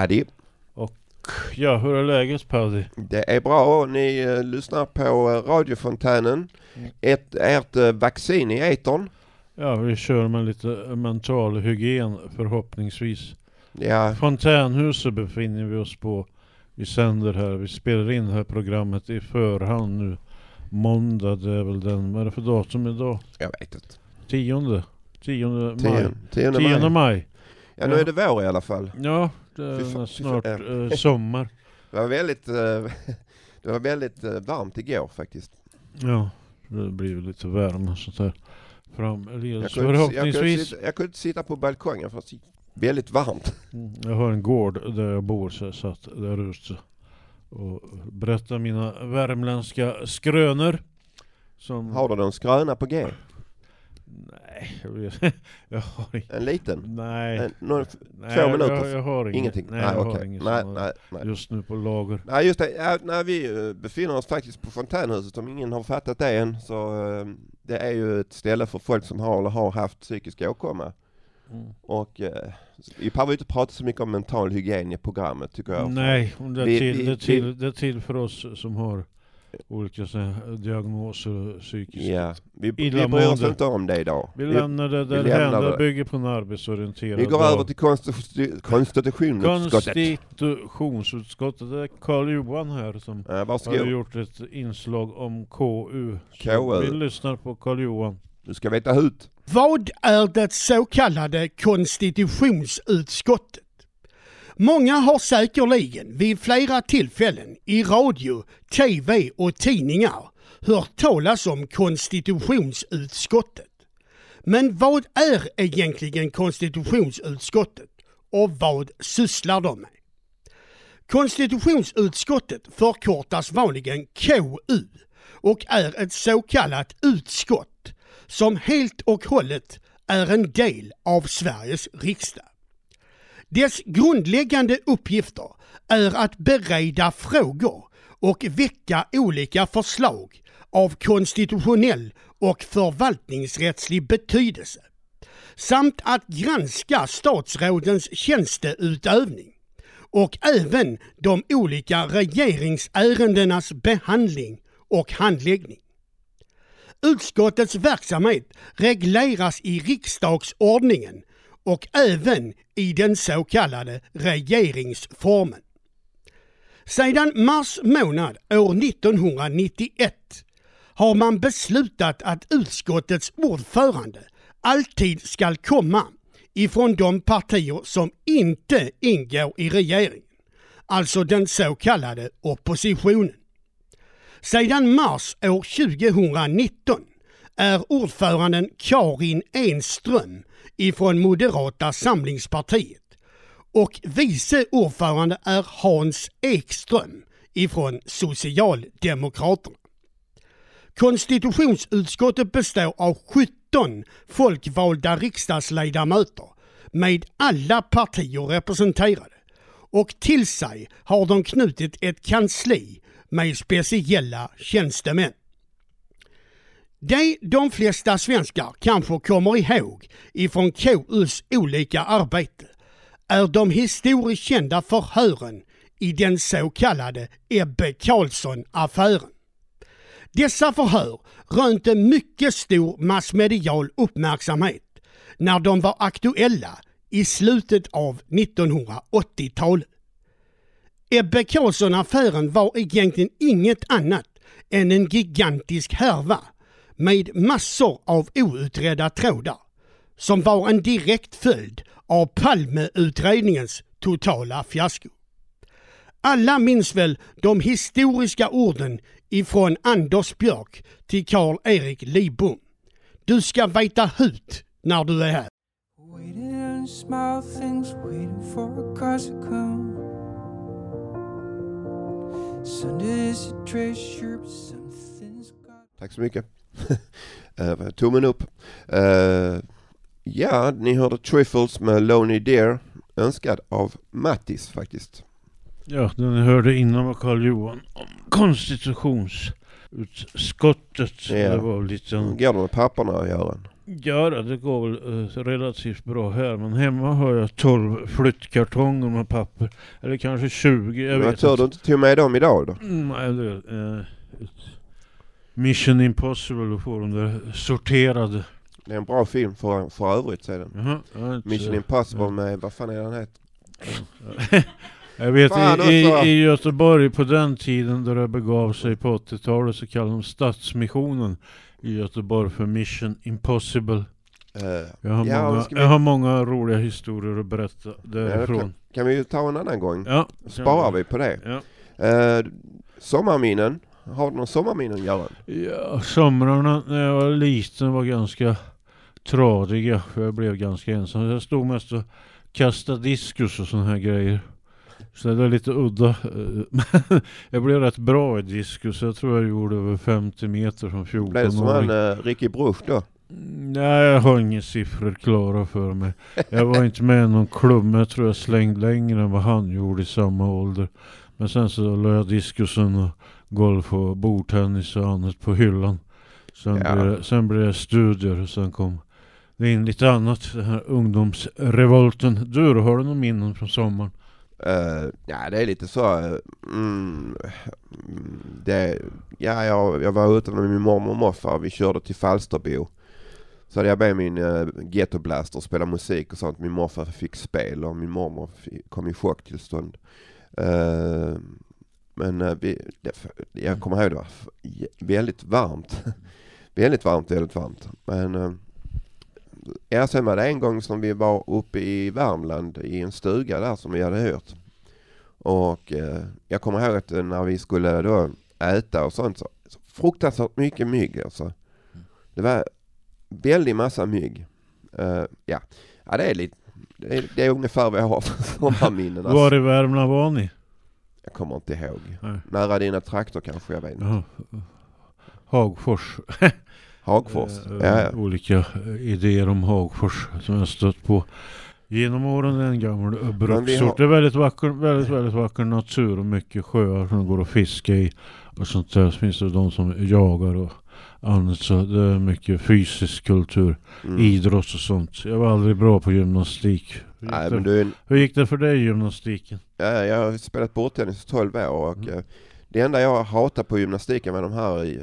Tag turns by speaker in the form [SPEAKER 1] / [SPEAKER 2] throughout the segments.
[SPEAKER 1] Paddy,
[SPEAKER 2] Ja, hur är läget Paddy?
[SPEAKER 1] det är bra. Ni eh, lyssnar på eh, radiofontänen.
[SPEAKER 2] Mm.
[SPEAKER 1] Ett, ert eh, vaccin i etern.
[SPEAKER 2] Ja, vi kör med lite mental hygien förhoppningsvis.
[SPEAKER 1] Ja,
[SPEAKER 2] Fontänhuset befinner vi oss på. Vi sänder här, vi spelar in det här programmet i förhand nu. Måndag, det är väl den, vad är det för datum idag?
[SPEAKER 1] jag vet inte.
[SPEAKER 2] Tionde? Tionde maj?
[SPEAKER 1] Tionde, tionde maj. Ja, nu är det vår i alla fall.
[SPEAKER 2] Ja,
[SPEAKER 1] fan,
[SPEAKER 2] är
[SPEAKER 1] fy
[SPEAKER 2] snart
[SPEAKER 1] fan,
[SPEAKER 2] eh, sommar.
[SPEAKER 1] Det var väldigt, eh, det var väldigt eh, varmt igår faktiskt.
[SPEAKER 2] Ja, det blir väl lite värme sånt där. Framledes
[SPEAKER 1] Jag kunde, jag, kunde sitta, jag kunde sitta på balkongen för det var väldigt varmt.
[SPEAKER 2] Mm, Jag har en gård där jag bor så jag satt där ute och berättar mina värmländska skrönor. Som...
[SPEAKER 1] Har du någon skröna på G?
[SPEAKER 2] Nej, jag, jag har ingen.
[SPEAKER 1] En liten?
[SPEAKER 2] Nej.
[SPEAKER 1] En, någon,
[SPEAKER 2] nej
[SPEAKER 1] två minuter?
[SPEAKER 2] Jag, jag har inget.
[SPEAKER 1] ingenting?
[SPEAKER 2] Nej, jag har
[SPEAKER 1] okej.
[SPEAKER 2] inget
[SPEAKER 1] nej, nej, nej.
[SPEAKER 2] just nu på lager.
[SPEAKER 1] Nej just det, ja, nej, vi eh, befinner oss faktiskt på Fontänhuset om ingen har fattat det än. Så eh, det är ju ett ställe för folk som har eller har haft psykisk åkomma.
[SPEAKER 2] Mm.
[SPEAKER 1] Och eh, vi behöver inte prata så mycket om mental hygien i programmet tycker jag.
[SPEAKER 2] Nej, det är, till,
[SPEAKER 1] vi-
[SPEAKER 2] det, är till, det är till för oss som har olika så här, diagnoser och psykiskt.
[SPEAKER 1] Ja, vi, vi bryr oss inte om det idag.
[SPEAKER 2] Vi
[SPEAKER 1] Vi,
[SPEAKER 2] lämnar det där
[SPEAKER 1] vi lämnar
[SPEAKER 2] det bygger på en arbetsorienterad
[SPEAKER 1] vi går
[SPEAKER 2] dag.
[SPEAKER 1] över till konstitu- konstitutionsutskottet.
[SPEAKER 2] Konstitutionsutskottet. Det är Karl Johan här som
[SPEAKER 1] Ja,
[SPEAKER 2] har gjort ett inslag om KU.
[SPEAKER 1] KU.
[SPEAKER 2] Vi lyssnar på Karl Johan.
[SPEAKER 1] Du ska veta hut.
[SPEAKER 3] Vad är det så kallade konstitutionsutskottet? Många har säkerligen vid flera tillfällen i radio, tv och tidningar hört talas om konstitutionsutskottet. Men vad är egentligen konstitutionsutskottet och vad sysslar de med? Konstitutionsutskottet förkortas vanligen KU och är ett så kallat utskott som helt och hållet är en del av Sveriges riksdag. Dess grundläggande uppgifter är att bereda frågor och väcka olika förslag av konstitutionell och förvaltningsrättslig betydelse samt att granska statsrådens tjänsteutövning och även de olika regeringsärendenas behandling och handläggning. Utskottets verksamhet regleras i riksdagsordningen och även i den så kallade regeringsformen. Sedan mars månad år 1991 har man beslutat att utskottets ordförande alltid skall komma ifrån de partier som inte ingår i regeringen, alltså den så kallade oppositionen. Sedan mars år 2019 är ordföranden Karin Enström ifrån Moderata samlingspartiet och vice ordförande är Hans Ekström ifrån Socialdemokraterna. Konstitutionsutskottet består av 17 folkvalda riksdagsledamöter med alla partier representerade och till sig har de knutit ett kansli med speciella tjänstemän. Det de flesta svenskar kanske kommer ihåg ifrån KUs olika arbete är de historiskt kända förhören i den så kallade Ebbe Carlsson-affären. Dessa förhör rönte mycket stor massmedial uppmärksamhet när de var aktuella i slutet av 1980-talet. Ebbe Carlsson-affären var egentligen inget annat än en gigantisk härva med massor av outredda trådar som var en direkt följd av Palmeutredningens totala fiasko. Alla minns väl de historiska orden ifrån Anders Björk till Karl-Erik Lidbom. Du ska veta hut när du är här.
[SPEAKER 1] Tack så mycket. Eh, Tummen upp. Eh, ja, ni hörde Triffles med Lonely Deer. Önskad av Mattis faktiskt.
[SPEAKER 2] Ja, den hörde innan var Karl Johan om konstitutionsutskottet. utskottet.
[SPEAKER 1] Ja.
[SPEAKER 2] Det var lite en...
[SPEAKER 1] Går det med papperna Göran?
[SPEAKER 2] Ja, det går väl eh, relativt bra här. Men hemma har jag 12 flyttkartonger med papper. Eller kanske 20, jag
[SPEAKER 1] Jag
[SPEAKER 2] vet
[SPEAKER 1] tur du inte tog med dem idag då?
[SPEAKER 2] Mm, Nej, det är eh, Mission Impossible att få dem där sorterade.
[SPEAKER 1] Det är en bra film för, för övrigt sedan.
[SPEAKER 2] Jaha, jag har inte-
[SPEAKER 1] Mission Impossible
[SPEAKER 2] ja.
[SPEAKER 1] med, vad fan är den heter?
[SPEAKER 2] Jag vet
[SPEAKER 1] Fan
[SPEAKER 2] i,
[SPEAKER 1] också.
[SPEAKER 2] i, i Göteborg på den tiden då det begav sig på 80-talet så kallade de Stadsmissionen i Göteborg för Mission Impossible.
[SPEAKER 1] Eh,
[SPEAKER 2] Jag har,
[SPEAKER 1] Ja,
[SPEAKER 2] många,
[SPEAKER 1] vi-
[SPEAKER 2] jag har många roliga historier att berätta
[SPEAKER 1] ja,
[SPEAKER 2] därifrån.
[SPEAKER 1] kan, kan vi ju ta en annan gång.
[SPEAKER 2] Ja,
[SPEAKER 1] Sparar vi på det.
[SPEAKER 2] Ja.
[SPEAKER 1] Eh, sommarminnen. Har du någon sommarminnen Göran?
[SPEAKER 2] Ja, somrarna när jag var liten var ganska tradiga. För jag blev ganska ensam. Jag stod mest och kastade diskus och såna här grejer. Så det var lite udda. eh, jag blev rätt bra i diskus. Jag tror jag gjorde över 50 meter som 14
[SPEAKER 1] Blev som han uh, Ricky Bruch då?
[SPEAKER 2] Nej, jag har inga siffror klara för mig. Jag var inte med i någon klubb, men jag tror jag slängde längre än vad han gjorde i samma ålder. Men sen så la jag diskusen och golf och bordtennis och annat på hyllan. Sen,
[SPEAKER 1] Ja.
[SPEAKER 2] blev, sen blev det studier och sen kom det in lite annat. Den här ungdomsrevolten. Du då, har du några minnen från sommaren?
[SPEAKER 1] Uh, ja det är lite så. eh, mm, det, ja, jag, jag var ute med min mormor och morfar. Vi körde till Falsterbo. Så hade jag med min uh, Ghetto Blaster och spelade musik och sånt. Min morfar fick spel och min mormor kom i chocktillstånd. Uh, men eh, vi, det, jag kommer ihåg det var väldigt varmt. väldigt varmt, väldigt varmt. Men jag sen var det en gång som vi var uppe i Värmland i en stuga där som vi hade hört. Och eh, jag kommer ihåg att eh, när vi skulle då äta och sånt så, så fruktansvärt mycket mygg alltså. Det var väldigt massa mygg. Uh, ja. ja, det är lite det är, det är ungefär vad jag har för sommarminnen. Alltså.
[SPEAKER 2] Var i Värmland var ni?
[SPEAKER 1] Jag kommer inte ihåg.
[SPEAKER 2] Nej.
[SPEAKER 1] Nära dina trakter kanske, jag vet inte.
[SPEAKER 2] Jaha. Hagfors.
[SPEAKER 1] Hagfors.
[SPEAKER 2] Eh,
[SPEAKER 1] Ja, ja.
[SPEAKER 2] Olika eh, idéer om Hagfors som jag stött på genom åren. Det är en gammal eh, bruksort.
[SPEAKER 1] har-
[SPEAKER 2] Det är väldigt vacker, väldigt, väldigt vacker natur och mycket sjöar som går att fiska i. Och sånt där. Så finns det de som jagar och annat. Så det är mycket fysisk kultur.
[SPEAKER 1] Mm.
[SPEAKER 2] Idrott och sånt. Jag var aldrig bra på gymnastik. Hur gick,
[SPEAKER 1] Nej,
[SPEAKER 2] det,
[SPEAKER 1] men du
[SPEAKER 2] hur gick det för dig i gymnastiken?
[SPEAKER 1] Ja, jag har spelat bordtennis i 12 år och
[SPEAKER 2] Mm.
[SPEAKER 1] eh, det enda jag hatar på gymnastiken var de här i-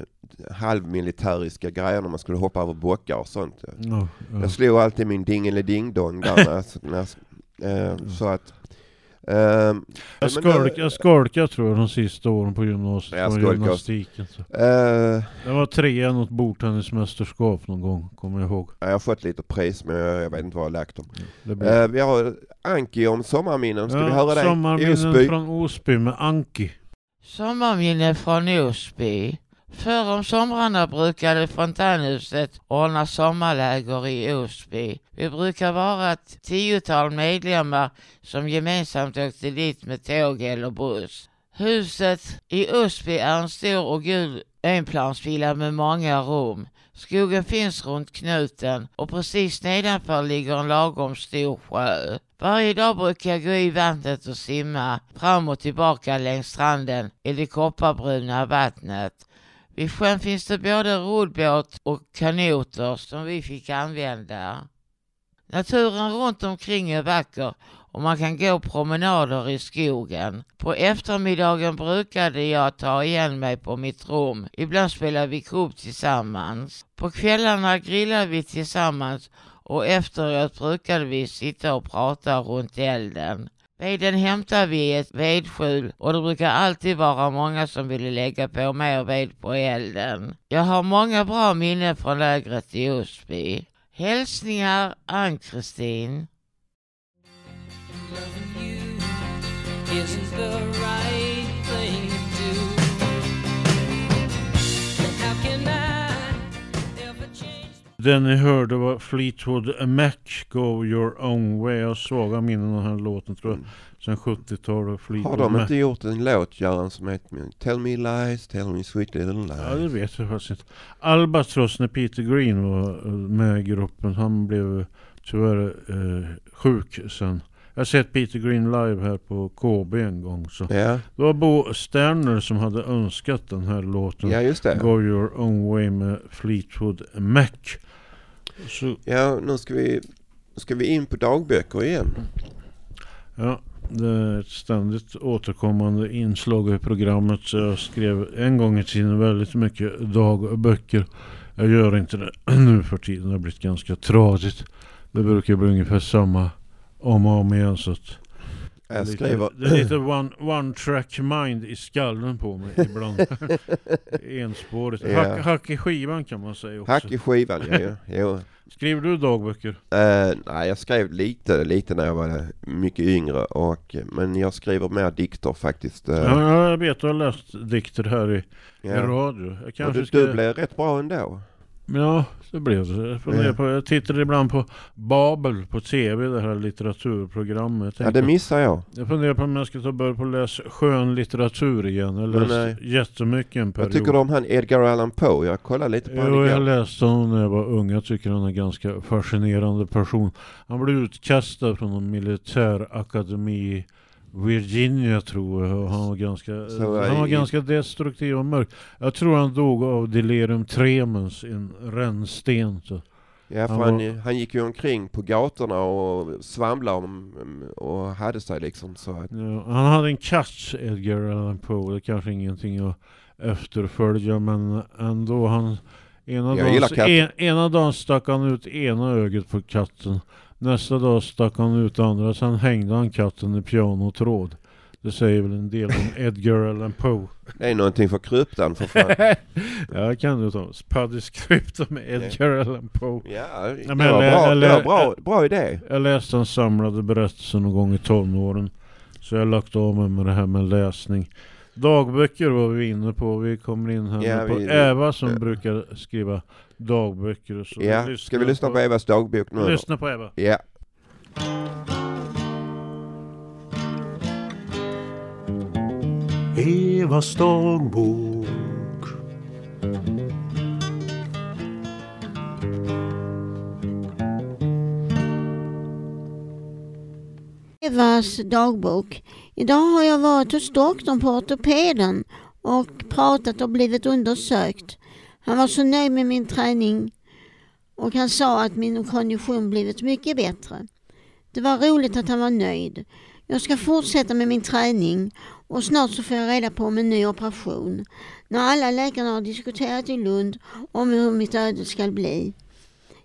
[SPEAKER 1] halvmilitäriska grejerna man skulle hoppa över bockar och sånt.
[SPEAKER 2] Ja.
[SPEAKER 1] Jag slog alltid min dingelidingdong där när, när, eh, så att ehm,
[SPEAKER 2] Jag
[SPEAKER 1] då-
[SPEAKER 2] jag skolkade tror jag de sista åren på gymnasiet.
[SPEAKER 1] Jag
[SPEAKER 2] gymnastiken. Så.
[SPEAKER 1] eh,
[SPEAKER 2] Jag var trea något bordtennismästerskap någon gång, kommer jag ihåg.
[SPEAKER 1] jag har fått lite pris men jag, jag vet inte var jag har lagt dem.
[SPEAKER 2] Det blev...
[SPEAKER 1] Eh, vi har Anki om sommarminnen, ska vi höra det?
[SPEAKER 2] Sommarminnen
[SPEAKER 1] Osby.
[SPEAKER 2] från Osby med Anki.
[SPEAKER 4] Sommarminne från Osby. Förr om somrarna brukade fontänhuset ordna sommarläger i Osby. Vi brukar vara ett tiotal medlemmar som gemensamt åkte dit med tåg eller buss. Huset i Osby är en stor och gul enplansvilla med många rum. Skogen finns runt knuten och precis nedanför ligger en lagom stor sjö. Varje dag brukar jag gå i vattnet och simma fram och tillbaka längs stranden i det kopparbruna vattnet. Vid sjön finns det både roddbåt och kanoter som vi fick använda. Naturen runt omkring är vacker och man kan gå promenader i skogen. På eftermiddagen brukade jag ta igen mig på mitt rum. Ibland spelade vi kubb tillsammans. På kvällarna grillade vi tillsammans och efteråt brukade vi sitta och prata runt elden. Veden hämtade vi i ett vedskjul och det brukar alltid vara många som ville lägga på mer ved på elden. Jag har många bra minnen från lägret i Osby. Hälsningar Ann-Kristin.
[SPEAKER 2] Den ni hörde var Fleetwood Mac, Go Your Own Way. Jag har svaga minnen av den här låten tror jag. Sen 70-talet.
[SPEAKER 1] Har
[SPEAKER 2] Fleetwood
[SPEAKER 1] de
[SPEAKER 2] Mac.
[SPEAKER 1] inte gjort en låt Göran som heter Tell me lies, tell me sweet little lies?
[SPEAKER 2] Ja det vet jag faktiskt inte. Albatross när Peter Green var eh, med i gruppen. Han blev tyvärr eh, sjuk sen. Jag har sett Peter Green live här på KB en gång. Så.
[SPEAKER 1] Ja,
[SPEAKER 2] Det var Bo Sterner som hade önskat den här låten.
[SPEAKER 1] ja just det.
[SPEAKER 2] Go your own way med Fleetwood Mac. Så,
[SPEAKER 1] Ja, nu ska vi, ska vi in på dagböcker igen.
[SPEAKER 2] ja, det är ett ständigt återkommande inslag i programmet. Så jag skrev en gång i tiden väldigt mycket dagböcker. Jag gör inte det nu för tiden. Det har blivit ganska tradigt. Det brukar bli ungefär samma om och om igen. Så att
[SPEAKER 1] Jag skriver...
[SPEAKER 2] Det är lite one, one track mind i skallen på mig ibland. Enspårigt.
[SPEAKER 1] Ja.
[SPEAKER 2] Hack, hack i skivan kan man säga också.
[SPEAKER 1] Hack i skivan, ja, ja.
[SPEAKER 2] Skriver du dagböcker?
[SPEAKER 1] Eh, nej, jag skrev lite, lite när jag var mycket yngre. Och, men jag skriver mer dikter faktiskt. eh.
[SPEAKER 2] Ja, jag vet, du har läst dikter här i, i
[SPEAKER 1] Ja.
[SPEAKER 2] radio. Jag kanske
[SPEAKER 1] du,
[SPEAKER 2] ska...
[SPEAKER 1] du blev rätt bra ändå.
[SPEAKER 2] Ja, det blev det. Jag, på, jag tittar ibland på Babel på TV, det här litteraturprogrammet.
[SPEAKER 1] Ja, det missar jag.
[SPEAKER 2] jag funderar på om jag ska ta börja på att läsa skön litteratur igen. Jag
[SPEAKER 1] Men
[SPEAKER 2] läste jättemycket en period.
[SPEAKER 1] Vad tycker du om han Edgar Allan Poe? Jag kollade lite på
[SPEAKER 2] Jo,
[SPEAKER 1] honom
[SPEAKER 2] jag läste honom när jag var ung. Jag tycker han är en ganska fascinerande person. Han blev utkastad från en militärakademi Virginia tror jag. Han var ganska,
[SPEAKER 1] Så,
[SPEAKER 2] han var
[SPEAKER 1] i-
[SPEAKER 2] ganska destruktiv och mörk. Jag tror han dog av delirium tremens i en rännsten. Så.
[SPEAKER 1] Ja, för
[SPEAKER 2] Han
[SPEAKER 1] han,
[SPEAKER 2] var-
[SPEAKER 1] han gick ju omkring på gatorna och svamlade om, och hade sig liksom så att...
[SPEAKER 2] Ja, han hade en katt, Edgar Allan Poe. Det är kanske ingenting att efterfölja men ändå. Han, ena,
[SPEAKER 1] Jag
[SPEAKER 2] dagen, en, ena dagen stack han ut ena ögat på katten. Nästa dag stack han ut andra. Sen hängde han katten i pianotråd. Det säger väl en del om Edgar Allan Poe.
[SPEAKER 1] Det är någonting för kryptan för fan.
[SPEAKER 2] ja, kan du ta. Paddy Scripta med Edgar Allan Poe.
[SPEAKER 1] Ja, det var bra, det var bra, bra idé.
[SPEAKER 2] Jag läste en samlade berättelse någon gång i tonåren. Så jag har lagt av mig med det här med läsning. Dagböcker var vi inne på. Vi kommer in här
[SPEAKER 1] Ja,
[SPEAKER 2] på
[SPEAKER 1] vi-
[SPEAKER 2] Eva som
[SPEAKER 1] ja.
[SPEAKER 2] brukar skriva dagböcker. Så
[SPEAKER 1] Ja, ska vi lyssna på Evas dagbok nu? då?
[SPEAKER 2] Lyssna på Eva.
[SPEAKER 1] Ja.
[SPEAKER 5] Evas dagbok.
[SPEAKER 6] Evas dagbok. Idag har jag varit hos doktorn på ortopeden och pratat och blivit undersökt. Han var så nöjd med min träning och han sa att min kondition blivit mycket bättre. Det var roligt att han var nöjd. Jag ska fortsätta med min träning och snart så får jag reda på om en ny operation. När alla läkarna har diskuterat i Lund om hur mitt öde ska bli.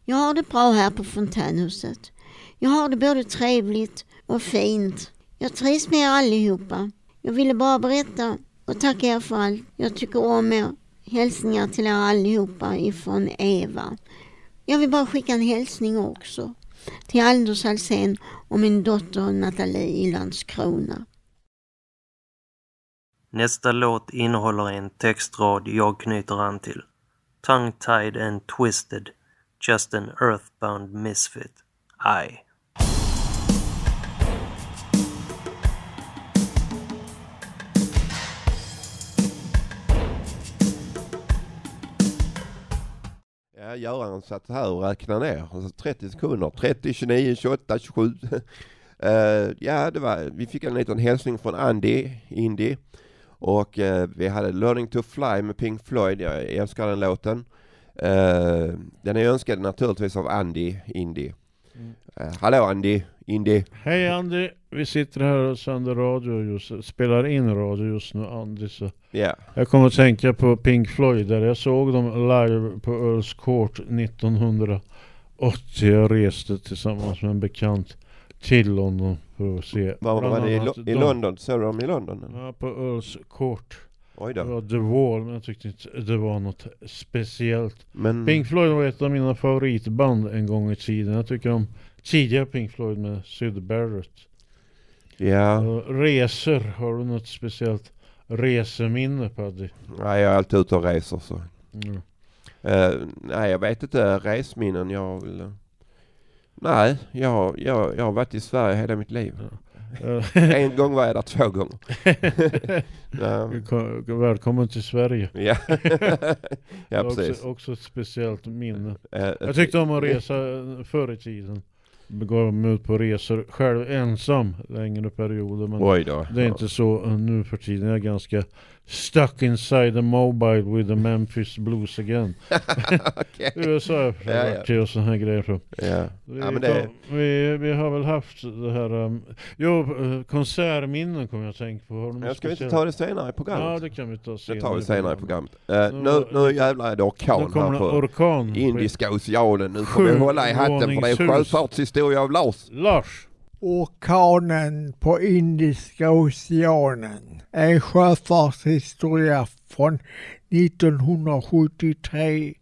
[SPEAKER 6] Jag har det bra här på fontänhuset. Jag har det både trevligt och fint. Jag trivs med er allihopa. Jag ville bara berätta och tacka er för allt. Jag tycker om er. Hälsningar till er allihopa ifrån Eva. Jag vill bara skicka en hälsning också till Anders Alsén och min dotter Nathalie i Landskrona.
[SPEAKER 7] Nästa låt innehåller en textrad jag knyter an till. Tongue-tied and twisted. Just an earthbound misfit. I.
[SPEAKER 1] Ja, Göran satt här och räknade ner. Alltså 30 sekunder. 30, 29, 28, 27. Eh, ja, det var, vi fick en liten hälsning från Andy, Indy. Och eh, vi hade Learning to Fly med Pink Floyd. Jag älskar den låten. Eh, den är önskad naturligtvis av Andy, Indy.
[SPEAKER 2] Mm.
[SPEAKER 1] Eh, hallå Andy, Indy.
[SPEAKER 2] Hej Andy! Vi sitter här och sänder radio just, spelar in radio just nu Andy. Så
[SPEAKER 1] Ja,
[SPEAKER 2] jag kommer att tänka på Pink Floyd där jag såg dem live på Earls Court 1980. Jag reste tillsammans med en bekant till London för att se.
[SPEAKER 1] var, var det i, Lo- i. London? Såg du dem i London? eller?
[SPEAKER 2] Ja, på Earls Court.
[SPEAKER 1] Oj
[SPEAKER 2] Det
[SPEAKER 1] då.
[SPEAKER 2] var The Wall, men jag tyckte inte det var något speciellt.
[SPEAKER 1] Men,
[SPEAKER 2] Pink Floyd var ett av mina favoritband en gång i tiden. Jag tycker om tidiga Pink Floyd med Syd Barrett.
[SPEAKER 1] ja,
[SPEAKER 2] resor, har du något speciellt reseminne Paddy?
[SPEAKER 1] nej, jag är alltid ute och reser så.
[SPEAKER 2] Mm.
[SPEAKER 1] Eh, nej, jag vet inte. Resminnen, jag vill... Nej, jag, jag, jag har varit i Sverige hela mitt liv.
[SPEAKER 2] Eh,
[SPEAKER 1] En gång var jag där två gånger.
[SPEAKER 2] Kom- Välkommen till Sverige.
[SPEAKER 1] Ja, ja precis.
[SPEAKER 2] också, också ett speciellt minne.
[SPEAKER 1] Eh,
[SPEAKER 2] Jag tyckte om att resa förr i tiden. Begav mig ut på resor själv ensam längre perioder. Men
[SPEAKER 1] Oj då.
[SPEAKER 2] det är inte så nu för tiden. Jag är ganska stuck inside the mobile with the Memphis Blues again.
[SPEAKER 1] Okej.
[SPEAKER 2] USA
[SPEAKER 1] Ja, ja.
[SPEAKER 2] till och sådana här grejer. Så.
[SPEAKER 1] Ja.
[SPEAKER 2] Vi,
[SPEAKER 1] Ja, det-
[SPEAKER 2] vi, vi har väl haft det här... Um, jo, eh, konsertminnen kommer jag att tänka på. Har
[SPEAKER 1] Jag ska vi inte ta det senare i
[SPEAKER 2] Ja,
[SPEAKER 1] programmet?
[SPEAKER 2] det kan vi ta
[SPEAKER 1] det
[SPEAKER 2] senare.
[SPEAKER 1] tar vi senare i
[SPEAKER 2] programmet.
[SPEAKER 1] programmet. Uh, nu, nu jävlar är det
[SPEAKER 2] Nu
[SPEAKER 1] orkan
[SPEAKER 2] kommer
[SPEAKER 1] här
[SPEAKER 2] det
[SPEAKER 1] på
[SPEAKER 2] orkan.
[SPEAKER 1] Indiska oceanen. Nu får vi hålla i hatten för det är sjöfartshistoria av Lars.
[SPEAKER 2] Lars!
[SPEAKER 8] Orkanen på Indiska oceanen en sjöfartshistoria från 1973.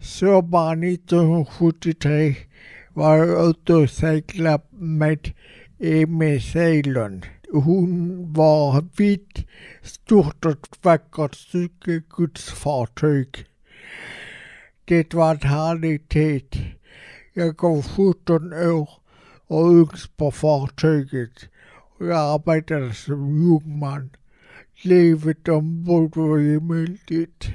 [SPEAKER 8] Sommaren 1973 var jag ute och seglade med Emil Ceylon. Hon var vitt, stort och vackert styckegodsfartyg. Det var en härlig tid. Jag var 17 år och yngst på fartyget och jag arbetade som jungman. Livet ombord var gemytligt.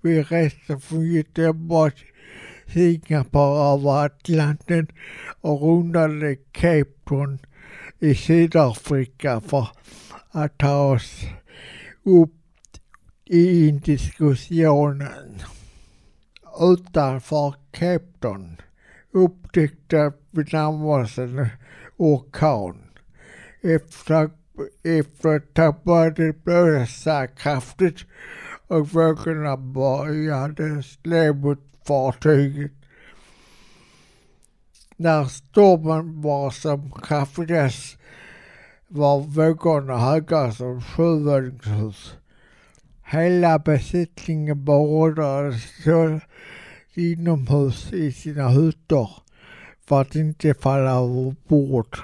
[SPEAKER 8] Vi reste från Göteborg till Singapore över Atlanten och rundade Cape Town i Sydafrika för att ta oss upp i Indiska oceanen. Utanför Cape Town upptäckte vi närmade oss en orkan. Efter, efter ett tag började blåsa kraftigt och vågorna började slå mot fartyget. När stormen var som kraftigast var vågorna höga som sjuvåningshus. Hela besittningen beordrades inomhus i sina hytter för att inte falla överbord.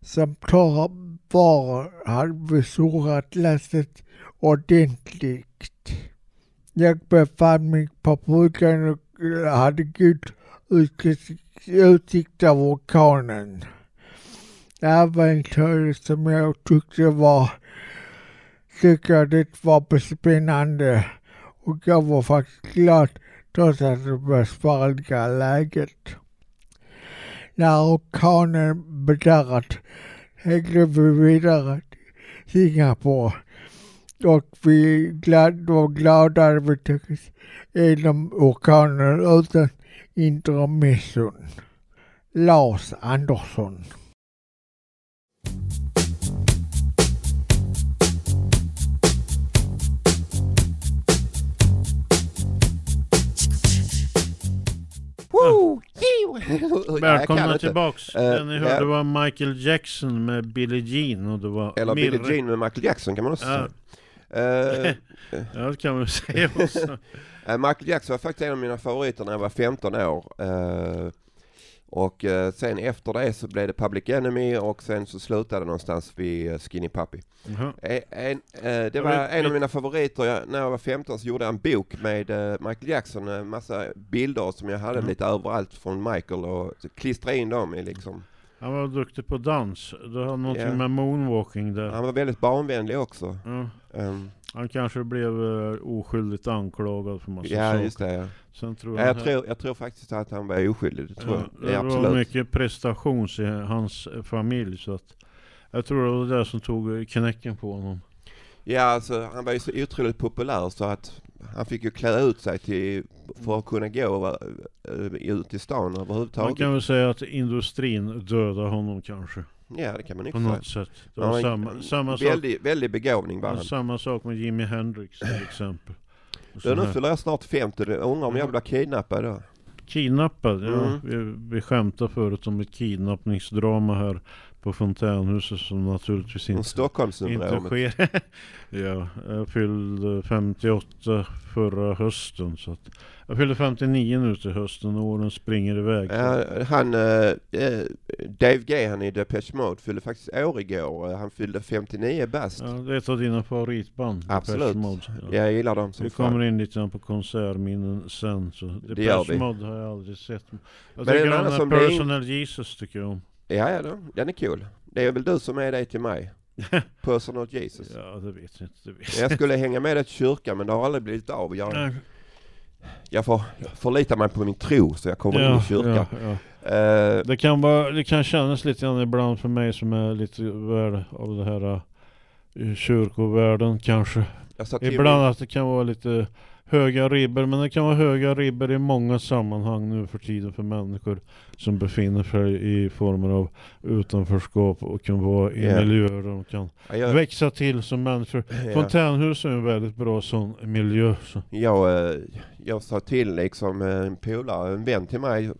[SPEAKER 8] Som var hade vi surrat lasset ordentligt. Jag befann mig på bryggan och hade god utsikt- över av orkanen. Äventyret som jag tyckte var tyckte jag det var spännande och jag var faktiskt glad trots att det besvärliga läget. När orkanen bedarrat hängde vi vidare till Singapore och vi glad, var glada att vi tog oss igenom orkanen utan intermission. Lars Andersson.
[SPEAKER 1] Woo!
[SPEAKER 2] Välkomna tillbaks.
[SPEAKER 1] Eh,
[SPEAKER 2] det ni hörde
[SPEAKER 1] ja.
[SPEAKER 2] var Michael Jackson med Billie Jean och det var
[SPEAKER 1] Eller
[SPEAKER 2] Mirre.
[SPEAKER 1] Billie Jean med Michael Jackson kan man också säga. Eh,
[SPEAKER 2] Ja det kan man säga också.
[SPEAKER 1] Eh, Michael Jackson var faktiskt en av mina favoriter när jag var 15 år. Och eh, sen efter det så blev det Public Enemy och sen så slutade någonstans vid eh, Skinny Puppy.
[SPEAKER 2] Jaha.
[SPEAKER 1] Eh, en, eh, det var en av mina favoriter. Jag, när jag var 15 så gjorde jag en bok med Michael Jackson, en massa bilder som jag hade
[SPEAKER 2] Mhm.
[SPEAKER 1] lite överallt från Michael och klistrade in dem i liksom.
[SPEAKER 2] Han var duktig på dans. Du har någonting
[SPEAKER 1] Ja.
[SPEAKER 2] med moonwalking där.
[SPEAKER 1] Han var väldigt barnvänlig också.
[SPEAKER 2] Ja.
[SPEAKER 1] Um,
[SPEAKER 2] Han kanske blev uh, oskyldigt anklagad för massa
[SPEAKER 1] ja,
[SPEAKER 2] saker.
[SPEAKER 1] just det. Ja.
[SPEAKER 2] Sen tror
[SPEAKER 1] Ja, jag,
[SPEAKER 2] han-
[SPEAKER 1] tror, jag tror faktiskt att han var oskyldig. Det tror
[SPEAKER 2] Ja,
[SPEAKER 1] jag. Det
[SPEAKER 2] det var
[SPEAKER 1] absolut.
[SPEAKER 2] mycket prestations i hans eh, familj så att jag tror det var det som tog eh, knäcken på honom.
[SPEAKER 1] Ja, alltså han var ju så otroligt populär så att han fick ju klä ut sig till, för att kunna gå uh, ut i stan
[SPEAKER 2] Man
[SPEAKER 1] överhuvudtaget.
[SPEAKER 2] kan väl säga att industrin dödade honom kanske.
[SPEAKER 1] Ja, det kan man
[SPEAKER 2] På
[SPEAKER 1] inte
[SPEAKER 2] något
[SPEAKER 1] säga.
[SPEAKER 2] sätt. Det var samma, samma, sak,
[SPEAKER 1] Väldigt, väldigt begåvning var han.
[SPEAKER 2] samma sak med Jimi Hendrix till exempel.
[SPEAKER 1] Du, nu fyller jag snart 50. Du undrar om jag blir kidnappad då?
[SPEAKER 2] Kidnappad, ja.
[SPEAKER 1] Mm.
[SPEAKER 2] Vi, vi skämtade förut om ett kidnappningsdrama här på Fontänhuset som naturligtvis inte, inte sker. ja, jag fyllde 58 förra hösten så att jag fyllde 59 nu till hösten och åren springer iväg.
[SPEAKER 1] Ja, han, eh, Dave Gahan i Depeche Mode fyllde faktiskt år igår. Han fyllde 59 bast.
[SPEAKER 2] Ja, det är ett av dina favoritband.
[SPEAKER 1] Absolut.
[SPEAKER 2] Depeche Mode. Ja.
[SPEAKER 1] Jag gillar dem som
[SPEAKER 2] Vi
[SPEAKER 1] fan.
[SPEAKER 2] kommer in lite grann på konsertminnen sen. Så
[SPEAKER 1] Det
[SPEAKER 2] Depeche
[SPEAKER 1] vi.
[SPEAKER 2] Mode har jag aldrig sett. Jag
[SPEAKER 1] Men
[SPEAKER 2] tycker den här
[SPEAKER 1] det är-
[SPEAKER 2] Personal Jesus tycker jag om.
[SPEAKER 1] Ja, ja, då, den är kul. Det är väl du som är det till mig? Personal Jesus.
[SPEAKER 2] Ja, det vet jag inte. Det vet
[SPEAKER 1] Jag skulle hänga med dig till kyrkan men det har aldrig blivit av. Jag,
[SPEAKER 2] Nej.
[SPEAKER 1] jag får förlita mig på min tro så jag kommer in i kyrkan.
[SPEAKER 2] ja,
[SPEAKER 1] Eh,
[SPEAKER 2] Det kan, vara, det kan kännas lite grann ibland för mig som är lite värd av det här uh, kyrkovärlden kanske.
[SPEAKER 1] jag
[SPEAKER 2] Ibland
[SPEAKER 1] min-
[SPEAKER 2] att det kan vara lite höga ribbor, men det kan vara höga ribbor i många sammanhang nu för tiden för människor som befinner sig i former av utanförskap och kan vara i
[SPEAKER 1] Ja.
[SPEAKER 2] miljöer där de kan
[SPEAKER 1] Ja, jag,
[SPEAKER 2] växa till som människor.
[SPEAKER 1] ja.
[SPEAKER 2] Fontänhus är en väldigt bra sån miljö. Så.
[SPEAKER 1] jag, eh, jag sa till liksom en polare, en vän till mig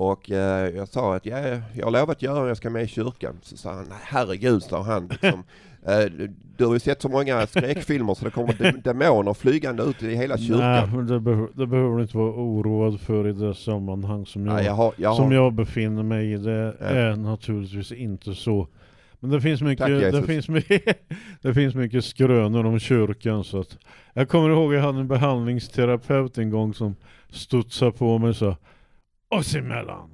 [SPEAKER 1] och eh, jag sa att jag, jag har lovat göra jag ska med i kyrkan. Så sa han, nej herregud, sa han. Liksom, eh, du har ju sett så många skräckfilmer så det kommer de- demoner flygande ut i hela
[SPEAKER 2] Nej,
[SPEAKER 1] kyrkan.
[SPEAKER 2] men det, behöver, det behöver du inte vara oroad för i det sammanhang som jag,
[SPEAKER 1] Nej, jag har, jag
[SPEAKER 2] som
[SPEAKER 1] har,
[SPEAKER 2] jag befinner mig i. Det
[SPEAKER 1] Ja.
[SPEAKER 2] är naturligtvis inte så. Men det finns mycket,
[SPEAKER 1] Tack,
[SPEAKER 2] det finns mycket, det finns mycket skrönor om kyrkan så att Jag kommer ihåg jag hade en behandlingsterapeut en gång som studsade på mig och sa Oss emellan!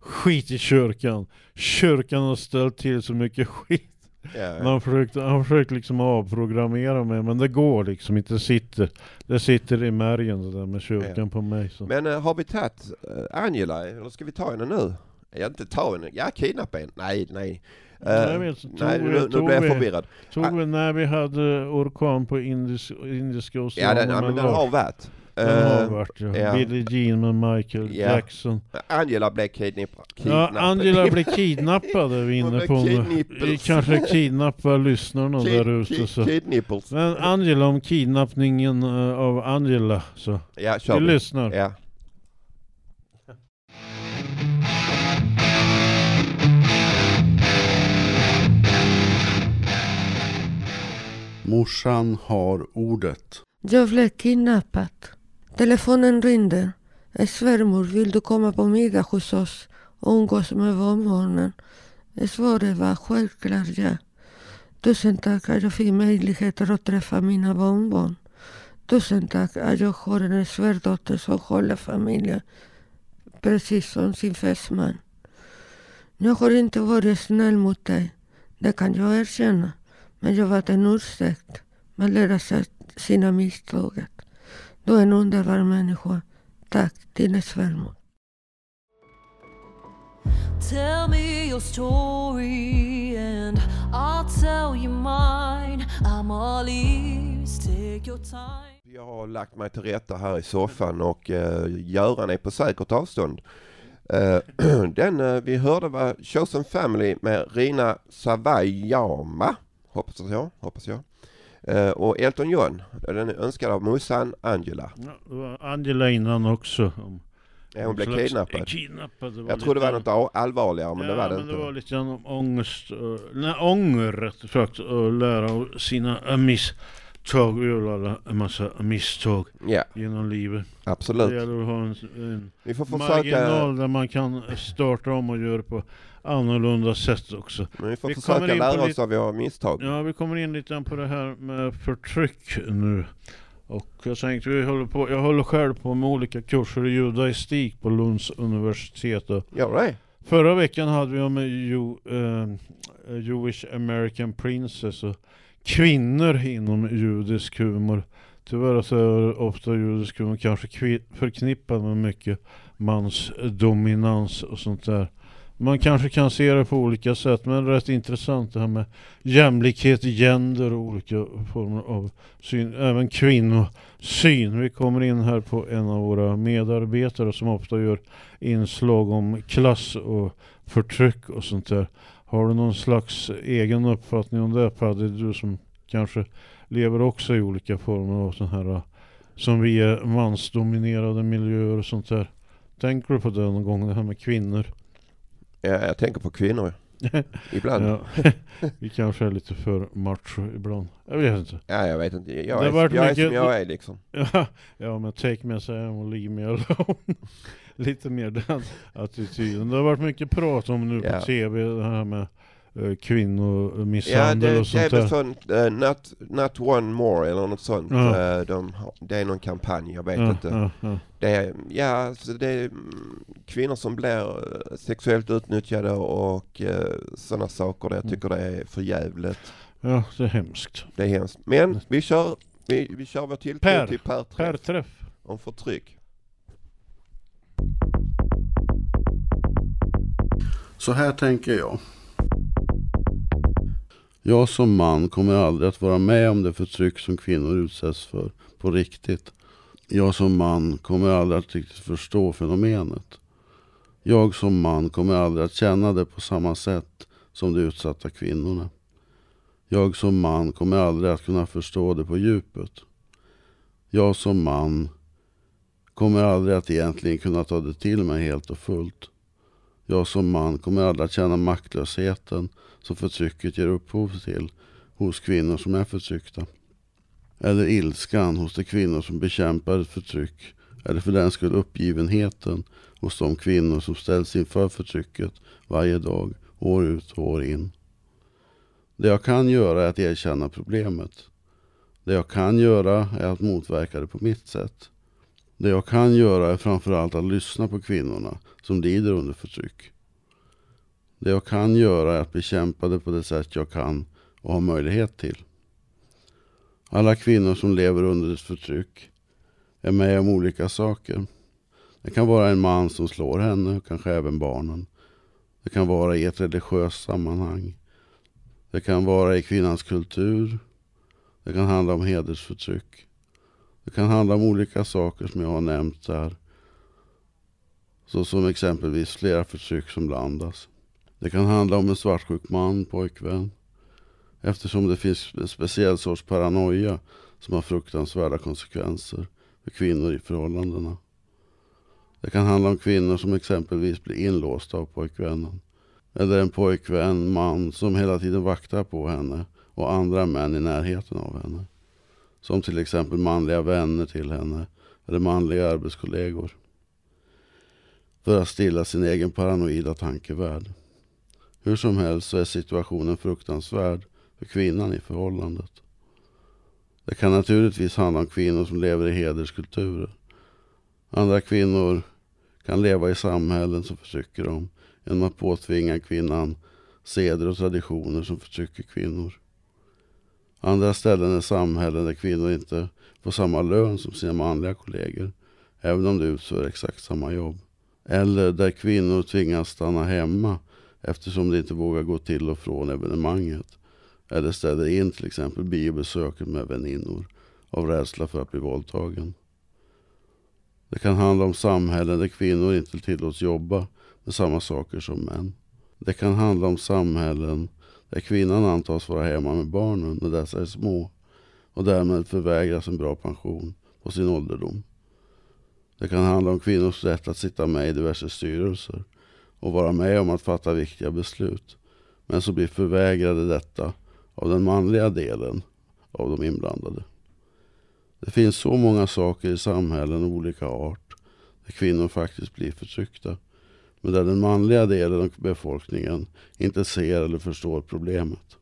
[SPEAKER 2] Skit i kyrkan! Kyrkan har ställt till så mycket skit.
[SPEAKER 1] ja,
[SPEAKER 2] Men Han försökte, han försökte liksom avprogrammera mig men det går liksom inte, det sitter, det sitter i märgen det där med kyrkan på mig. Så.
[SPEAKER 1] Men eh, har vi tagit eh, Angela, eller ska vi ta henne nu? Jag inte ta henne, ja kidnappa henne. Nej, nej. Eh,
[SPEAKER 2] Jag vet, tog
[SPEAKER 1] nej,
[SPEAKER 2] vi-
[SPEAKER 1] nu, nu blir jag
[SPEAKER 2] vi-
[SPEAKER 1] förvirrad.
[SPEAKER 2] Tog vi när vi hade orkan på Indis, Indiska
[SPEAKER 1] Ja,
[SPEAKER 2] oceanen
[SPEAKER 1] den, ja men den har varit.
[SPEAKER 2] Den har
[SPEAKER 1] Eh,
[SPEAKER 2] varit ja.
[SPEAKER 1] ja.
[SPEAKER 2] Billie Jean med Michael
[SPEAKER 1] Ja.
[SPEAKER 2] Jackson.
[SPEAKER 1] Angela blev kidnappad.
[SPEAKER 2] Ja, Angela blev kidnappad är vi
[SPEAKER 1] Hon
[SPEAKER 2] inne
[SPEAKER 1] blev
[SPEAKER 2] på nu.
[SPEAKER 1] kidnippels.
[SPEAKER 2] Vi kanske kidnappar lyssnarna
[SPEAKER 1] Kid-
[SPEAKER 2] där ute.
[SPEAKER 1] kid-
[SPEAKER 2] Så. Men Angela om kidnappningen eh, av Angela. Så.
[SPEAKER 1] Ja, kör
[SPEAKER 2] Vi
[SPEAKER 1] vi.
[SPEAKER 2] lyssnar.
[SPEAKER 1] Ja.
[SPEAKER 9] Morsan har ordet.
[SPEAKER 10] Jag blev kidnappad. Telefonen ringde. Svärmor, vill du komma på middag hos oss och umgås med barnbarnen? Svaret var självklart ja. Tusen tack att jag fick möjligheter att träffa mina barnbarn. Tusen tack att jag har en svärdotter som håller familjen precis som sin fästman. Jag har inte varit snäll mot dig, det kan jag erkänna. Men jag var en ursäkt. Man lär sig sina misstag. Du är en underbar människa. Tack, din svärmor.
[SPEAKER 11] Tell me your story and I'll tell you mine. I'm all ears, take your time.
[SPEAKER 1] Jag har lagt mig till rätta här i soffan och uh, Göran är på säkert avstånd. Eh, den eh, vi hörde var Chosen Family med Rina Savajama, hoppas jag. Hoppas jag. Eh, och Elton John, den är önskad av morsan Angela.
[SPEAKER 2] Ja, det var Angela innan också.
[SPEAKER 1] Ja, hon blev kidnappad.
[SPEAKER 2] kidnappad.
[SPEAKER 1] Jag trodde det var
[SPEAKER 2] lite-
[SPEAKER 1] något allvarligare men
[SPEAKER 2] ja,
[SPEAKER 1] det var det
[SPEAKER 2] men
[SPEAKER 1] inte.
[SPEAKER 2] det var lite grann om ångest, nej, ånger rätt sagt, och lära av sina uh, misstag. Vi gör alla en massa misstag
[SPEAKER 1] Ja,
[SPEAKER 2] genom livet. Det
[SPEAKER 1] absolut.
[SPEAKER 2] gäller att ha en, en
[SPEAKER 1] Vi får försöka,
[SPEAKER 2] marginal där man kan starta om och göra på annorlunda sätt också.
[SPEAKER 1] men vi får
[SPEAKER 2] vi
[SPEAKER 1] försöka lära oss
[SPEAKER 2] lite-
[SPEAKER 1] av våra misstag.
[SPEAKER 2] Ja, vi kommer in lite på det här med förtryck nu. Och jag tänkte, vi håller på, jag håller själv på med olika kurser i judaistik på Lunds universitet. Och
[SPEAKER 1] Gör det?
[SPEAKER 2] förra veckan hade vi om Ju, eh, Jewish American Princess och kvinnor inom judisk humor. Tyvärr så är ofta judisk humor kanske förknippad med mycket mansdominans och sånt där. Man kanske kan se det på olika sätt men rätt intressant det här med jämlikhet, gender och olika former av syn, även kvinnosyn. Vi kommer in här på en av våra medarbetare som ofta gör inslag om klass och förtryck och sånt där. Har du någon slags egen uppfattning om det Paddy? Du som kanske lever också i olika former av sån här som vi är mansdominerade miljöer och sånt där. Tänker du på det någon gång, det här med kvinnor?
[SPEAKER 1] Ja, jag tänker på kvinnor ibland. Ja.
[SPEAKER 2] Ja. vi kanske är lite för macho ibland. Jag vet inte.
[SPEAKER 1] jag vet inte. Jag,
[SPEAKER 2] Det
[SPEAKER 1] är, jag är
[SPEAKER 2] mycket-
[SPEAKER 1] som jag är liksom.
[SPEAKER 2] Ja, ja men take me as I am och leave me alone. Lite mer den attityden. Det har varit mycket prat om nu
[SPEAKER 1] Ja.
[SPEAKER 2] på tv, det här med uh,
[SPEAKER 1] Ja,
[SPEAKER 2] kvinnomisshandel
[SPEAKER 1] det,
[SPEAKER 2] och
[SPEAKER 1] det är
[SPEAKER 2] sånt
[SPEAKER 1] väl
[SPEAKER 2] där.
[SPEAKER 1] sånt, eh, not, not one more eller något sånt.
[SPEAKER 2] Ja.
[SPEAKER 1] Eh, de, det är någon kampanj, jag vet
[SPEAKER 2] Ja,
[SPEAKER 1] inte.
[SPEAKER 2] ja, ja.
[SPEAKER 1] Det är, ja, så det är mm, kvinnor som blir eh, sexuellt utnyttjade och uh, sådana saker. Jag
[SPEAKER 2] Mm.
[SPEAKER 1] tycker det är för jävligt.
[SPEAKER 2] ja, det är hemskt.
[SPEAKER 1] Det är hemskt. Men vi kör, vi, vi kör vår tilltro
[SPEAKER 2] Per.
[SPEAKER 1] till Per
[SPEAKER 2] Per
[SPEAKER 1] Träff
[SPEAKER 2] träff.
[SPEAKER 1] om förtryck.
[SPEAKER 9] Så här tänker jag. Jag som man kommer aldrig att vara med om det förtryck som kvinnor utsätts för på riktigt. Jag som man kommer aldrig att riktigt förstå fenomenet. Jag som man kommer aldrig att känna det på samma sätt som de utsatta kvinnorna. Jag som man kommer aldrig att kunna förstå det på djupet. Jag som man kommer aldrig att egentligen kunna ta det till mig helt och fullt. Jag som man kommer aldrig att känna maktlösheten som förtrycket ger upphov till hos kvinnor som är förtryckta. Eller ilskan hos de kvinnor som bekämpar ett förtryck. Eller för den skull uppgivenheten hos de kvinnor som ställs inför förtrycket varje dag, år ut och år in. Det jag kan göra är att erkänna problemet. Det jag kan göra är att motverka det på mitt sätt. Det jag kan göra är framförallt att lyssna på kvinnorna som lider under förtryck. Det jag kan göra är att bekämpa det på det sätt jag kan och har möjlighet till. Alla kvinnor som lever under ett förtryck är med om olika saker. Det kan vara en man som slår henne och kanske även barnen. Det kan vara i ett religiöst sammanhang. Det kan vara i kvinnans kultur. Det kan handla om hedersförtryck. Det kan handla om olika saker som jag har nämnt där. Så som exempelvis flera förtryck som blandas. Det kan handla om en svartsjuk man, pojkvän. Eftersom det finns en speciell sorts paranoia som har fruktansvärda konsekvenser för kvinnor i förhållandena. Det kan handla om kvinnor som exempelvis blir inlåsta av pojkvännen. Eller en pojkvän, man, som hela tiden vaktar på henne och andra män i närheten av henne. Som till exempel manliga vänner till henne eller manliga arbetskollegor. För att stilla sin egen paranoida tankevärld. Hur som helst så är situationen fruktansvärd för kvinnan i förhållandet. Det kan naturligtvis handla om kvinnor som lever i hederskulturer. Andra kvinnor kan leva i samhällen som förtrycker dem genom att påtvinga kvinnan seder och traditioner som förtrycker kvinnor. Andra ställen är samhällen där kvinnor inte får samma lön som sina manliga kollegor, även om de utför exakt samma jobb. Eller där kvinnor tvingas stanna hemma eftersom de inte vågar gå till och från evenemanget. Eller ställer in till exempel biobesöket med väninnor av rädsla för att bli våldtagen. Det kan handla om samhällen där kvinnor inte tillåts jobba med samma saker som män. Det kan handla om samhällen där kvinnan antas vara hemma med barnen när dessa är små och därmed förvägras en bra pension på sin ålderdom. Det kan handla om kvinnors rätt att sitta med i diverse styrelser och vara med om att fatta viktiga beslut men som blir förvägrade detta av den manliga delen av de inblandade. Det finns så många saker i samhällen av olika art där kvinnor faktiskt blir förtryckta men där den manliga delen av befolkningen inte ser eller förstår problemet.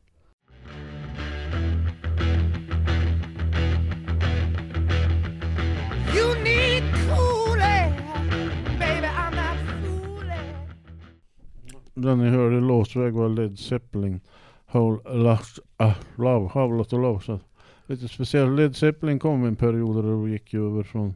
[SPEAKER 2] Den ni hörde i låsväg var Led Zeppelin. Whole Lot of Love, ah, Whole Lot of Love. Så lite speciellt. Led Zeppelin kom i en period där det gick över från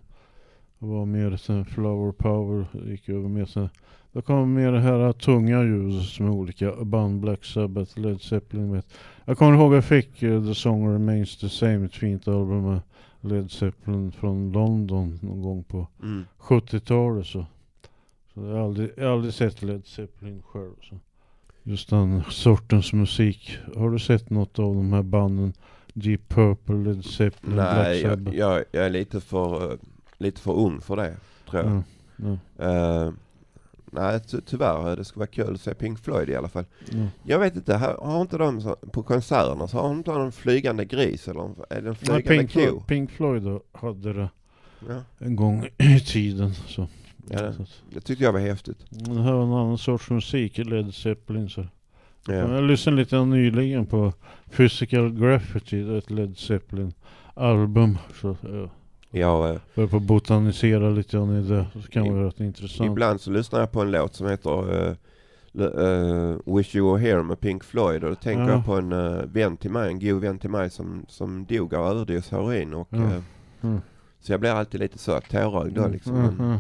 [SPEAKER 2] det var mer sen flower power, gick över mer sen då kom mer det här tunga ljudet som är olika band, Black Sabbath, Led Zeppelin vet. Jag kommer ihåg jag fick uh, The Song Remains The Same, ett fint album med Led Zeppelin från London någon gång på
[SPEAKER 1] Mm.
[SPEAKER 2] 70-talet så. så jag, har aldrig, jag har aldrig sett Led Zeppelin själv. Så. Just den sortens musik. Har du sett något av de här banden? Deep Purple, Led Zeppelin,
[SPEAKER 1] Nej,
[SPEAKER 2] Black
[SPEAKER 1] jag,
[SPEAKER 2] Sabbath?
[SPEAKER 1] jag, jag är lite för, eh, lite för ung för det, tror jag.
[SPEAKER 2] Ja, ja.
[SPEAKER 1] Eh, nej, ty tyvärr. Det skulle vara kul att se Pink Floyd i alla fall.
[SPEAKER 2] Ja.
[SPEAKER 1] Jag vet inte, har, har inte de så, på konserterna så har de inte en flygande gris eller en- är det en
[SPEAKER 2] Nej,
[SPEAKER 1] flygande
[SPEAKER 2] Pink,
[SPEAKER 1] ko?
[SPEAKER 2] Floyd, Pink Floyd hade det
[SPEAKER 1] Ja.
[SPEAKER 2] en gång i tiden. Så.
[SPEAKER 1] Ja, det, det tyckte jag var häftigt.
[SPEAKER 2] Men Det här var en annan sorts musik Led Zeppelin. Så.
[SPEAKER 1] Ja.
[SPEAKER 2] Jag lyssnade lite nyligen på Physical Graffiti, ett Led Zeppelin album. Så jag
[SPEAKER 1] Jag, eh,
[SPEAKER 2] började på att botanisera lite grann i det. Så kan vara rätt intressant.
[SPEAKER 1] ibland så lyssnar jag på en låt som heter l- eh, Wish You Were Here med Pink Floyd och då tänker
[SPEAKER 2] Ja.
[SPEAKER 1] jag på en uh, vän till mig, en god vän till mig som, som dog av överdos heroin och
[SPEAKER 2] Ja. Mm.
[SPEAKER 1] så jag blir alltid lite så tårögd då
[SPEAKER 2] Mm,
[SPEAKER 1] liksom.
[SPEAKER 2] mm, mm.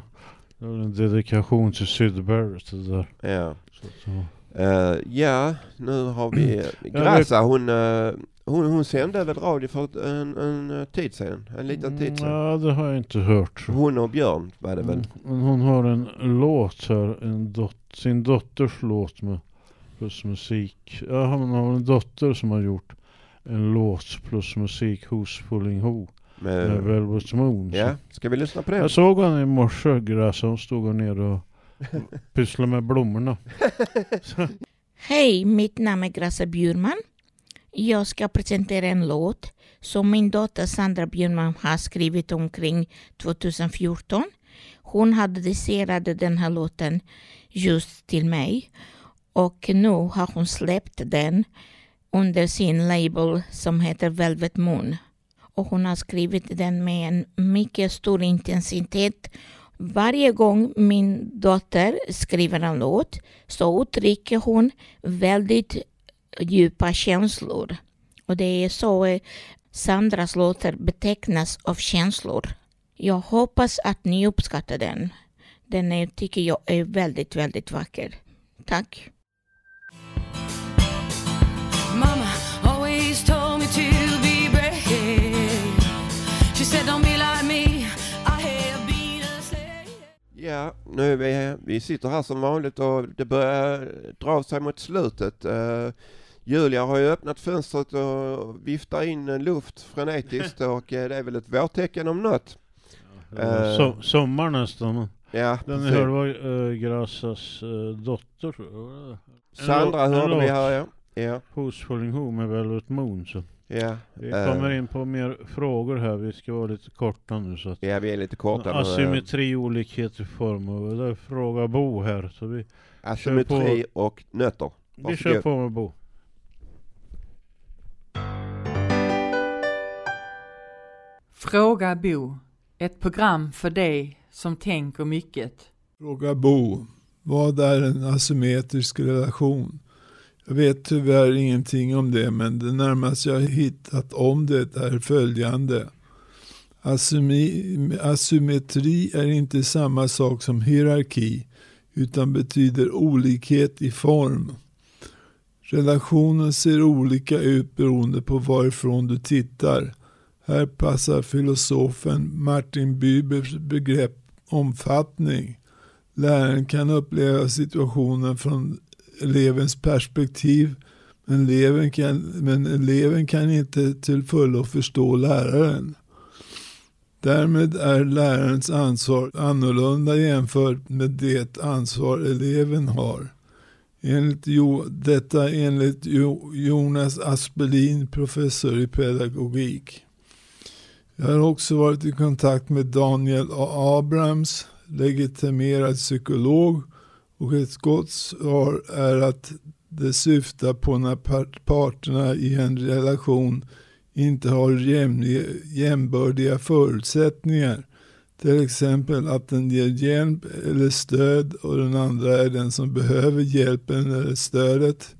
[SPEAKER 2] Det var en dedikation till Syd Barrett det där.
[SPEAKER 1] Ja.
[SPEAKER 2] Så, så.
[SPEAKER 1] Eh, ja, nu har vi Grassa, hon, eh, hon, hon sände väl radio för en, en eh, tid sedan? En liten tid sedan?
[SPEAKER 2] Mm, Ja, det har jag inte hört.
[SPEAKER 1] Hon och Björn var det väl?
[SPEAKER 2] Mm, Men hon har en låt här, en dot, sin dotters låt med plus musik. Ja, hon har en dotter som har gjort en låt plus musik hos Pulling Ho
[SPEAKER 1] Med-
[SPEAKER 2] med Velvet Moon.
[SPEAKER 1] Ja, ska vi lyssna på det?
[SPEAKER 2] Jag såg henne i morse, Grassa, hon stod här nere och pysslade med blommorna.
[SPEAKER 12] Hej, mitt namn är Grassa Bjurman. Jag ska presentera en låt som min dotter Sandra Björnman har skrivit omkring 2014. Hon hade dedicerat den här låten just till mig och nu har hon släppt den under sin label som heter Velvet Moon. Och hon har skrivit den med en mycket stor intensitet varje gång min dotter skriver en låt så uttrycker hon väldigt djupa känslor. Och det är så eh, Sandras låtar betecknas av känslor. Jag hoppas att ni uppskattar den. Den är, tycker jag är väldigt, väldigt vacker. Tack.
[SPEAKER 11] Mama always told me to be brave. She said, Don't be like me. I have been a slave.
[SPEAKER 1] Ja, nu är vi, vi sitter här som vanligt och det börjar dra sig mot slutet. Julia har ju öppnat fönstret och viftar in eh, luft frenetiskt och eh, det är väl ett vårtecken om något. Eh,
[SPEAKER 2] So, sommar nästan.
[SPEAKER 1] Ja,
[SPEAKER 2] Den
[SPEAKER 1] precis.
[SPEAKER 2] hörde var uh, Grassas uh, dotter. tror jag. En
[SPEAKER 1] Sandra
[SPEAKER 2] en
[SPEAKER 1] hörde vi
[SPEAKER 2] låt
[SPEAKER 1] här, ja. ja.
[SPEAKER 2] Hos Pulling Ho med Velvet Moon. Så.
[SPEAKER 1] Ja,
[SPEAKER 2] Vi
[SPEAKER 1] eh.
[SPEAKER 2] kommer in på mer frågor här. Vi ska vara lite korta nu. Så att
[SPEAKER 1] Ja, vi är lite korta eh.
[SPEAKER 2] Asymmetri, olikhet i form. Och där frågar Bo här. Så vi
[SPEAKER 1] Asymmetri
[SPEAKER 2] på,
[SPEAKER 1] och nötter.
[SPEAKER 2] Vi kör på med Bo.
[SPEAKER 13] Fråga Bo. Ett program för dig som tänker mycket.
[SPEAKER 14] Fråga Bo. Vad är en asymmetrisk relation? Jag vet tyvärr ingenting om det men det närmaste jag hittat om det är följande. Asymi, asymmetri är inte samma sak som hierarki utan betyder olikhet i form. Relationen ser olika ut beroende på varifrån du tittar. Här passar filosofen Martin Bübers begrepp omfattning. Läraren kan uppleva situationen från elevens perspektiv men eleven kan, men eleven kan inte till fullo förstå läraren. Därmed är lärarens ansvar annorlunda jämfört med det ansvar eleven har. Enligt jo, detta enligt jo, Jonas Aspelin, professor i pedagogik. Jag har också varit i kontakt med Daniel A. Abrams, legitimerad psykolog och ett gott svar är att det syftar på när parterna i en relation inte har jämbördiga förutsättningar. Till exempel att den ger hjälp eller stöd och den andra är den som behöver hjälpen eller stödet.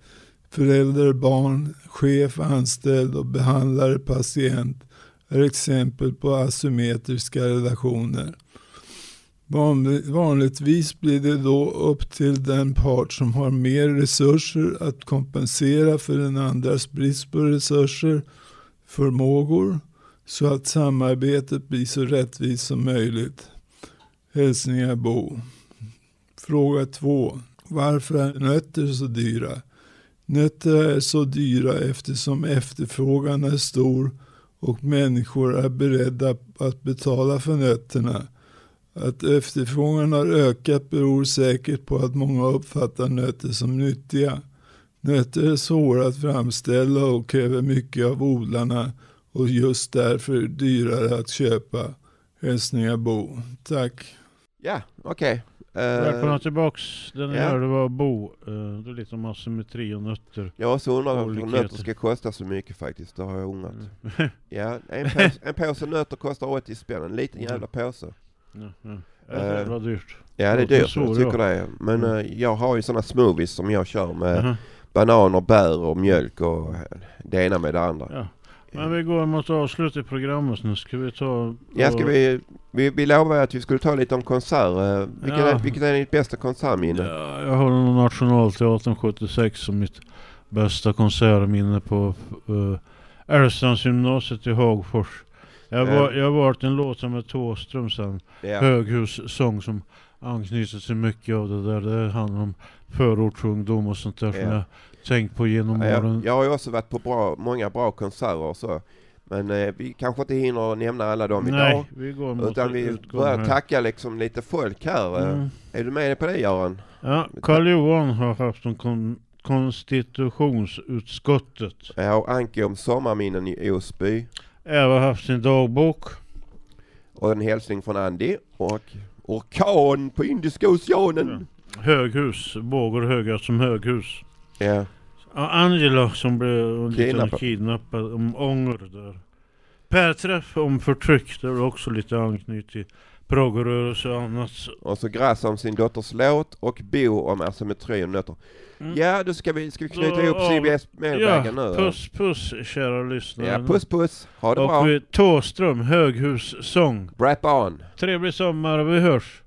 [SPEAKER 14] Förälder, barn, chef, anställd och behandlare, patient är exempel på asymmetriska relationer. Vanligtvis blir det då upp till den part som har mer resurser att kompensera för den andras brist på resurser, förmågor, så att samarbetet blir så rättvist som möjligt. Hälsningar Bo. Fråga 2. Varför är nötter så dyra? Nötter är så dyra eftersom efterfrågan är stor och människor är beredda att betala för nötterna. Att efterfrågan har ökat beror säkert på att många uppfattar nötter som nyttiga. Nötter är svåra att framställa och kräver mycket av odlarna och just därför dyrare att köpa. Hälsningar Bo. Tack.
[SPEAKER 1] Ja, okej. Okay.
[SPEAKER 2] Välkomna tillbaks. Den
[SPEAKER 1] ja.
[SPEAKER 2] hörde var Bo. Eh, det är lite om asymmetri och nötter.
[SPEAKER 1] Jag har också undrat varför nötter ska kosta så mycket faktiskt. Det har jag undrat.
[SPEAKER 2] Mm.
[SPEAKER 1] ja, en påse, en påse nötter kostar 80 spänn. En liten jävla påse.
[SPEAKER 2] Ja, ja. Ja, det
[SPEAKER 1] Eh,
[SPEAKER 2] var dyrt.
[SPEAKER 1] Ja, det är dyrt.
[SPEAKER 2] så,
[SPEAKER 1] Jag tycker
[SPEAKER 2] ja.
[SPEAKER 1] det. Men
[SPEAKER 2] Mm.
[SPEAKER 1] eh, jag har ju sådana smoothies som jag kör med
[SPEAKER 2] Jaha.
[SPEAKER 1] bananer, bär och mjölk och det ena med det andra.
[SPEAKER 2] Ja. Men vi går mot avslut i programmet nu. Ska vi ta...
[SPEAKER 1] Ja, ska vi, vi, vi lovade att vi skulle ta lite om konserter. Vilket,
[SPEAKER 2] Ja.
[SPEAKER 1] är, är ditt bästa konsertminne?
[SPEAKER 2] Ja, jag har nog Nationalteatern 76 som mitt bästa konsertminne på uh, Älvstrandsgymnasiet i Hagfors. Jag
[SPEAKER 1] Ja.
[SPEAKER 2] var, jag har varit en låt med Thåström sen.
[SPEAKER 1] Ja.
[SPEAKER 2] Höghussång som anknyter till mycket av det där. Det handlar om förortsungdom och sånt där som
[SPEAKER 1] Ja.
[SPEAKER 2] jag tänkt på genom
[SPEAKER 1] Ja,
[SPEAKER 2] åren.
[SPEAKER 1] jag, jag har ju också varit på bra, många bra konserter och så. Men eh, vi kanske inte hinner nämna alla dem
[SPEAKER 2] Nej,
[SPEAKER 1] idag.
[SPEAKER 2] vi går mot
[SPEAKER 1] Utan vi börjar
[SPEAKER 2] här.
[SPEAKER 1] tacka liksom lite folk här. Eh,
[SPEAKER 2] Mm.
[SPEAKER 1] Är du med på det Göran?
[SPEAKER 2] Ja, Karl Johan har haft en kon- konstitutionsutskottet.
[SPEAKER 1] Ja, och Anki om sommarminnen i Osby.
[SPEAKER 2] Eva har haft sin dagbok.
[SPEAKER 1] Och en hälsning från Andy. Och orkan på Indiska oceanen.
[SPEAKER 2] Höghus, vågor höga som höghus.
[SPEAKER 1] Ja.
[SPEAKER 2] Angela som blev
[SPEAKER 1] Kidnappad.
[SPEAKER 2] kidnappad. om ånger där. Per-träff om förtryck, det är också lite anknytning till proggrörelse och annat.
[SPEAKER 1] Och så Grass om sin dotters låt och Bo om asymmetri och nötter.
[SPEAKER 2] Mm.
[SPEAKER 1] Ja, då ska vi, ska vi knyta
[SPEAKER 2] Då
[SPEAKER 1] ihop CBS mailbagen
[SPEAKER 2] ja,
[SPEAKER 1] nu.
[SPEAKER 2] Puss puss kära lyssnare.
[SPEAKER 1] Ja, puss puss. Ha det
[SPEAKER 2] och
[SPEAKER 1] bra.
[SPEAKER 2] vi- Thåström, höghussång.
[SPEAKER 1] Rap on.
[SPEAKER 2] Trevlig sommar, vi hörs.